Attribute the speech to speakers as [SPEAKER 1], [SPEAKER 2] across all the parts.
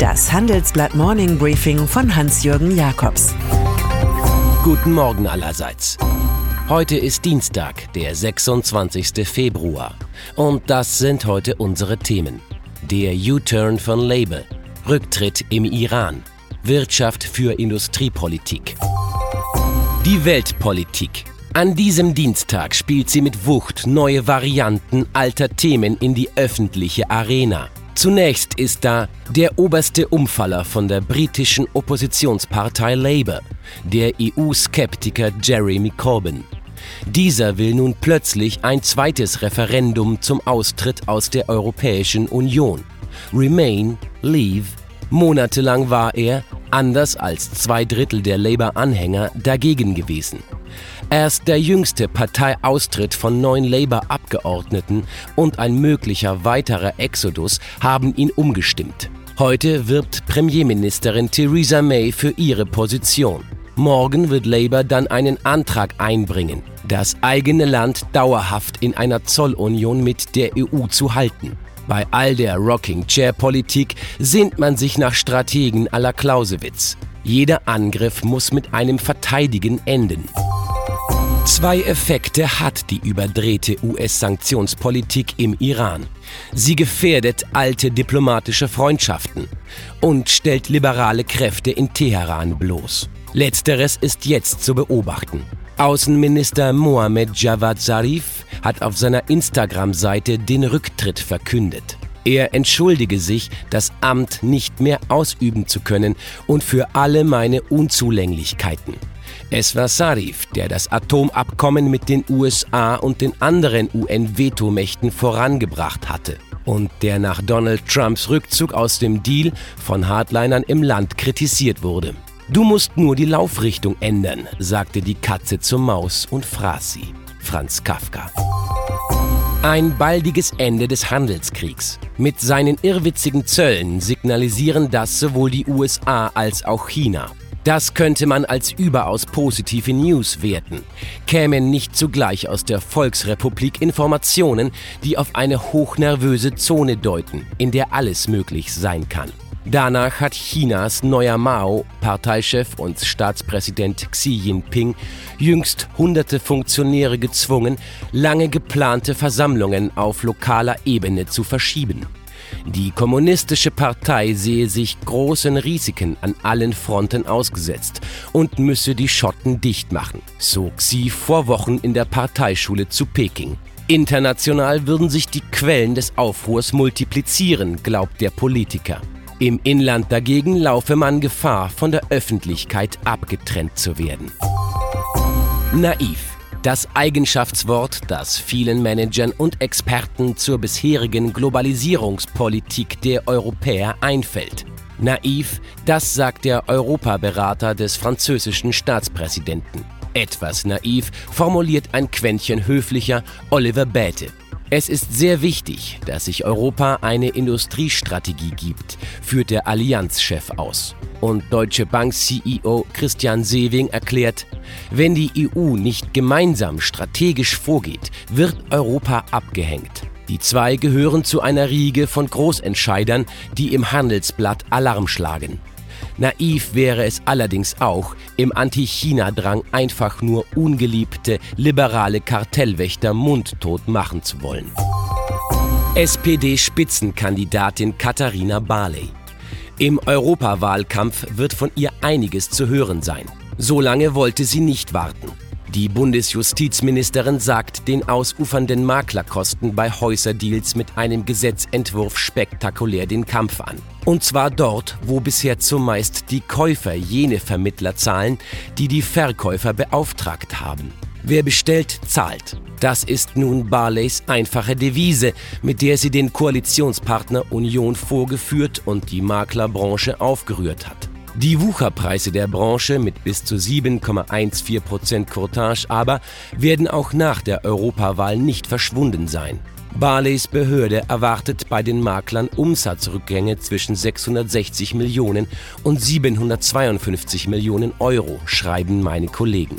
[SPEAKER 1] Das Handelsblatt Morning Briefing von Hans-Jürgen Jakobs.
[SPEAKER 2] Guten Morgen allerseits. Heute ist Dienstag, der 26. Februar. Und das sind heute unsere Themen. Der U-Turn von Labour, Rücktritt im Iran, Wirtschaft für Industriepolitik. Die Weltpolitik. An diesem Dienstag spielt sie mit Wucht neue Varianten alter Themen in die öffentliche Arena. Zunächst ist da der oberste Umfaller von der britischen Oppositionspartei Labour, der EU-Skeptiker Jeremy Corbyn. Dieser will nun plötzlich ein zweites Referendum zum Austritt aus der Europäischen Union. Remain, Leave. Monatelang war er, anders als zwei Drittel der Labour-Anhänger, dagegen gewesen. Erst der jüngste Parteiaustritt von neun Labour-Abgeordneten und ein möglicher weiterer Exodus haben ihn umgestimmt. Heute wirbt Premierministerin Theresa May für ihre Position. Morgen wird Labour dann einen Antrag einbringen, das eigene Land dauerhaft in einer Zollunion mit der EU zu halten. Bei all der Rocking Chair Politik sehnt man sich nach Strategen aller Clausewitz. Jeder Angriff muss mit einem Verteidigen enden. Zwei Effekte hat die überdrehte US-Sanktionspolitik im Iran. Sie gefährdet alte diplomatische Freundschaften und stellt liberale Kräfte in Teheran bloß. Letzteres ist jetzt zu beobachten. Außenminister Mohammed Javad Zarif hat auf seiner Instagram-Seite den Rücktritt verkündet. Er entschuldige sich, das Amt nicht mehr ausüben zu können und für alle meine Unzulänglichkeiten. Es war Sarif, der das Atomabkommen mit den USA und den anderen UN-Vetomächten vorangebracht hatte und der nach Donald Trumps Rückzug aus dem Deal von Hardlinern im Land kritisiert wurde. Du musst nur die Laufrichtung ändern, sagte die Katze zur Maus und fraß sie. Franz Kafka. Ein baldiges Ende des Handelskriegs. Mit seinen irrwitzigen Zöllen signalisieren das sowohl die USA als auch China. Das könnte man als überaus positive News werten. Kämen nicht zugleich aus der Volksrepublik Informationen, die auf eine hochnervöse Zone deuten, in der alles möglich sein kann. Danach hat Chinas neuer Mao, Parteichef und Staatspräsident Xi Jinping, jüngst hunderte Funktionäre gezwungen, lange geplante Versammlungen auf lokaler Ebene zu verschieben. Die kommunistische Partei sehe sich großen Risiken an allen Fronten ausgesetzt und müsse die Schotten dicht machen, so Xi vor Wochen in der Parteischule zu Peking. International würden sich die Quellen des Aufruhrs multiplizieren, glaubt der Politiker. Im Inland dagegen laufe man Gefahr, von der Öffentlichkeit abgetrennt zu werden. Naiv. Das Eigenschaftswort, das vielen Managern und Experten zur bisherigen Globalisierungspolitik der Europäer einfällt. Naiv, das sagt der Europaberater des französischen Staatspräsidenten. Etwas naiv formuliert ein Quäntchen höflicher Oliver Bäte. Es ist sehr wichtig, dass sich Europa eine Industriestrategie gibt, führt der Allianzchef aus. Und Deutsche Bank-CEO Christian Sewing erklärt, wenn die EU nicht gemeinsam strategisch vorgeht, wird Europa abgehängt. Die zwei gehören zu einer Riege von Großentscheidern, die im Handelsblatt Alarm schlagen. Naiv wäre es allerdings auch, im Anti-China-Drang einfach nur ungeliebte liberale Kartellwächter mundtot machen zu wollen. SPD-Spitzenkandidatin Katharina Barley. Im Europawahlkampf wird von ihr einiges zu hören sein. So lange wollte sie nicht warten. Die Bundesjustizministerin sagt den ausufernden Maklerkosten bei Häuserdeals mit einem Gesetzentwurf spektakulär den Kampf an. Und zwar dort, wo bisher zumeist die Käufer jene Vermittler zahlen, die die Verkäufer beauftragt haben. Wer bestellt, zahlt. Das ist nun Barleys einfache Devise, mit der sie den Koalitionspartner Union vorgeführt und die Maklerbranche aufgerührt hat. Die Wucherpreise der Branche mit bis zu 7,14% Courtage aber werden auch nach der Europawahl nicht verschwunden sein. Barleys Behörde erwartet bei den Maklern Umsatzrückgänge zwischen 660 Millionen und 752 Millionen Euro, schreiben meine Kollegen.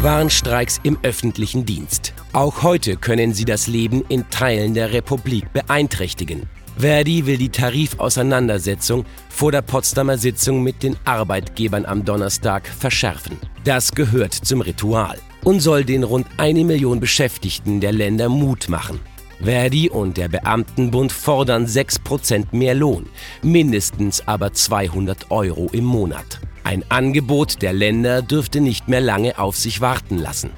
[SPEAKER 2] Warnstreiks im öffentlichen Dienst. Auch heute können sie das Leben in Teilen der Republik beeinträchtigen. Verdi will die Tarifauseinandersetzung vor der Potsdamer Sitzung mit den Arbeitgebern am Donnerstag verschärfen. Das gehört zum Ritual und soll den rund eine Million Beschäftigten der Länder Mut machen. Verdi und der Beamtenbund fordern 6% mehr Lohn, mindestens aber 200 Euro im Monat. Ein Angebot der Länder dürfte nicht mehr lange auf sich warten lassen.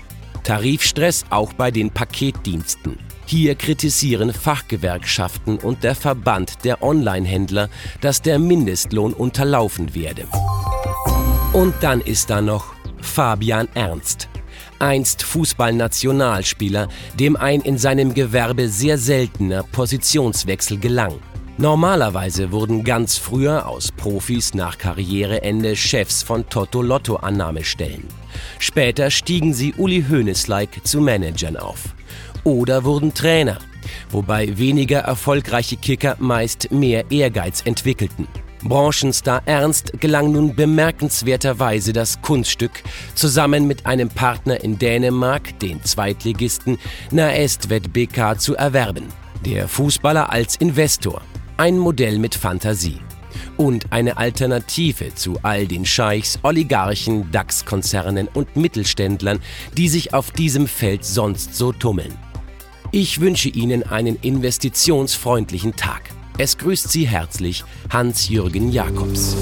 [SPEAKER 2] Tarifstress auch bei den Paketdiensten. Hier kritisieren Fachgewerkschaften und der Verband der Online-Händler, dass der Mindestlohn unterlaufen werde. Und dann ist da noch Fabian Ernst einst Fußballnationalspieler, dem ein in seinem Gewerbe sehr seltener Positionswechsel gelang. Normalerweise wurden ganz früher aus Profis nach Karriereende Chefs von Toto Lotto Annahmestellen. Später stiegen sie Uli Hoeneß-like zu Managern auf. Oder wurden Trainer, wobei weniger erfolgreiche Kicker meist mehr Ehrgeiz entwickelten. Branchenstar Ernst gelang nun bemerkenswerterweise das Kunststück, zusammen mit einem Partner in Dänemark, den Zweitligisten Naestvet BK, zu erwerben. Der Fußballer als Investor. Ein Modell mit Fantasie. Und eine Alternative zu all den Scheichs, Oligarchen, DAX-Konzernen und Mittelständlern, die sich auf diesem Feld sonst so tummeln. Ich wünsche Ihnen einen investitionsfreundlichen Tag. Es grüßt Sie herzlich Hans-Jürgen Jakobs.